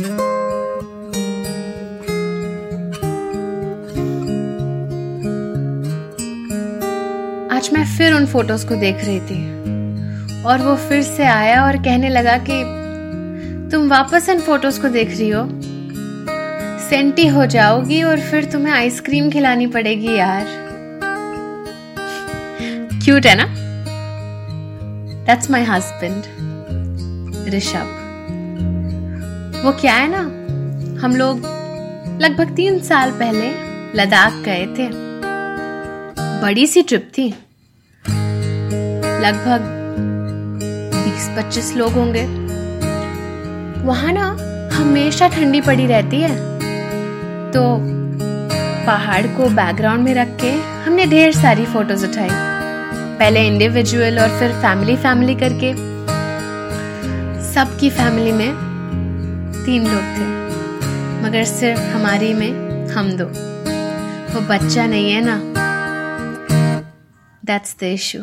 आज मैं फिर उन फ़ोटोज़ को देख रही थी। और वो फिर से आया और कहने लगा कि, तुम वापस इन फ़ोटोज़ को देख रही हो? सेंटी हो जाओगी और फिर तुम्हें आइसक्रीम खिलानी पड़ेगी यार। क्यूट है ना? दैट्स माई हस्बैंड ऋषभ वो क्या है ना? हम लोग लगभग तीन साल पहले लद्दाख गए थे। बड़ी सी ट्रिप थी। लगभग 20-25 लोग होंगे। वहाँ ना हमेशा ठंडी पड़ी रहती है। तो पहाड़ को बैकग्राउंड में रख के हमने ढेर सारी फ़ोटोज़ उठाई। पहले इंडिविजुअल और फिर फैमिली फैमिली करके। सबकी फैमिली में तीन लोग थे। मगर सिर्फ़ हमारी में हम दो। वो बच्चा नहीं है ना? दैट्स द इशू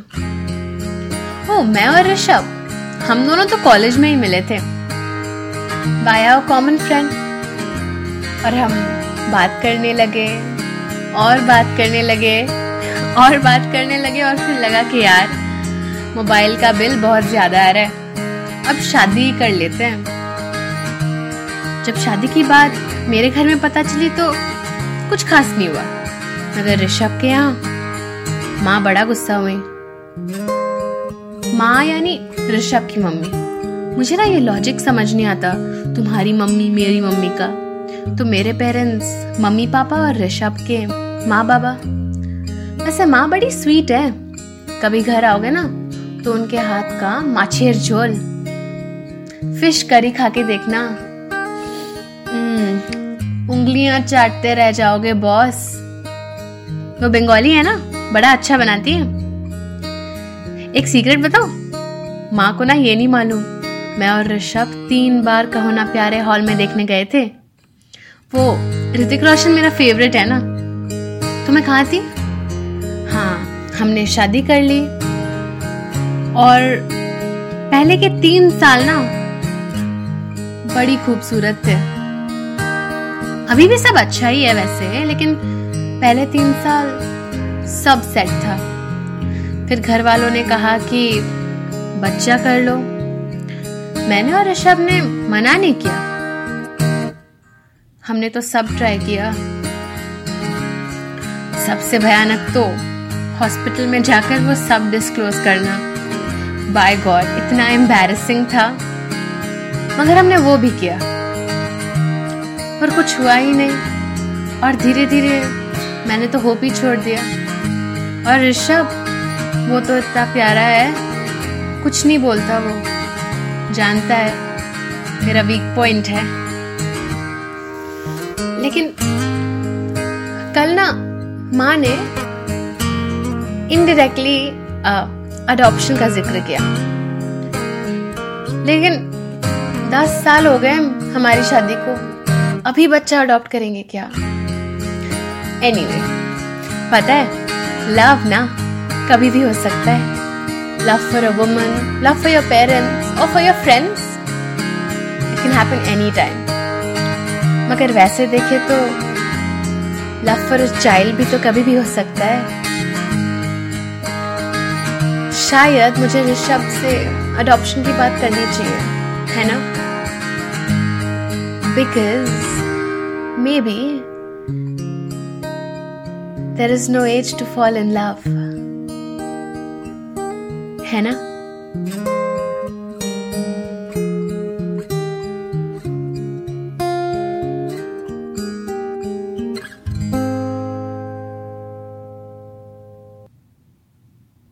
ओ मैं और ऋषभ, हम दोनों तो कॉलेज में ही मिले थे। बाया कॉमन फ्रेंड और हम बात करने लगे, और बात करने लगे, और बात करने लगे, और फिर लगा कि यार मोबाइल का बिल बहुत ज़्यादा आ रहा है। अब शादी कर लेते हैं। जब शादी की बात मेरे घर में पता चली तो कुछ खास नहीं हुआ। मगर ऋषभ के यहाँ माँ बड़ा गुस्सा हुई। माँ यानी ऋषभ की मम्मी। मुझे ना ये लॉजिक समझ नहीं आता, तुम्हारी मम्मी, मेरी मम्मी का। तो मेरे पेरेंट्स मम्मी पापा और ऋषभ के माँ बाबा। वैसे माँ बड़ी स्वीट है। कभी घर आओगे ना तो उनके हाथ का माछेर झोल। फ़िश करी खा के देखना। उंगलियाँ चाटते रह जाओगे बॉस वो बंगाली है ना? बड़ा अच्छा बनाती है। एक सीक्रेट बताओ? माँ को ना ये नहीं मालूम। मैं और ऋषभ तीन बार कहो ना प्यारे हॉल में देखने गए थे। वो ऋतिक रोशन मेरा फेवरेट है ना? तो मैं कहा थी? हाँ हमने शादी कर ली। और पहले के तीन साल ना, बड़ी खूबसूरत थे। अभी भी सब अच्छा ही है वैसे, लेकिन पहले तीन साल सब सेट था। फिर घर वालों ने कहा कि बच्चा कर लो। मैंने और ऋषभ ने मना नहीं किया। हमने तो सब ट्राई किया। सबसे भयानक तो हॉस्पिटल में जाकर वो सब डिस्क्लोज करना। बाय गॉड इतना एम्बैरेसिंग था। मगर हमने वो भी किया। पर कुछ हुआ ही नहीं। और धीरे धीरे मैंने तो होप ही छोड़ दिया। और ऋषभ, वो तो इतना प्यारा है, कुछ नहीं बोलता वो। जानता है, मेरा वीक पॉइंट है। लेकिन कल ना माँ ने इनडायरेक्टली अडॉप्शन का ज़िक्र किया। लेकिन दस साल हो गए हमारी शादी को। अभी बच्चा अडॉप्ट करेंगे क्या एनीवे anyway, पता है लव ना कभी भी हो सकता है love for a love for your your और for your friends friends. It can happen anytime. मगर वैसे देखे तो लव फॉर अ चाइल्ड भी तो कभी भी हो सकता है शायद मुझे ऋषभ से अडॉप्शन की बात करनी चाहिए है ना because Maybe there is no age to fall in love. Hannah?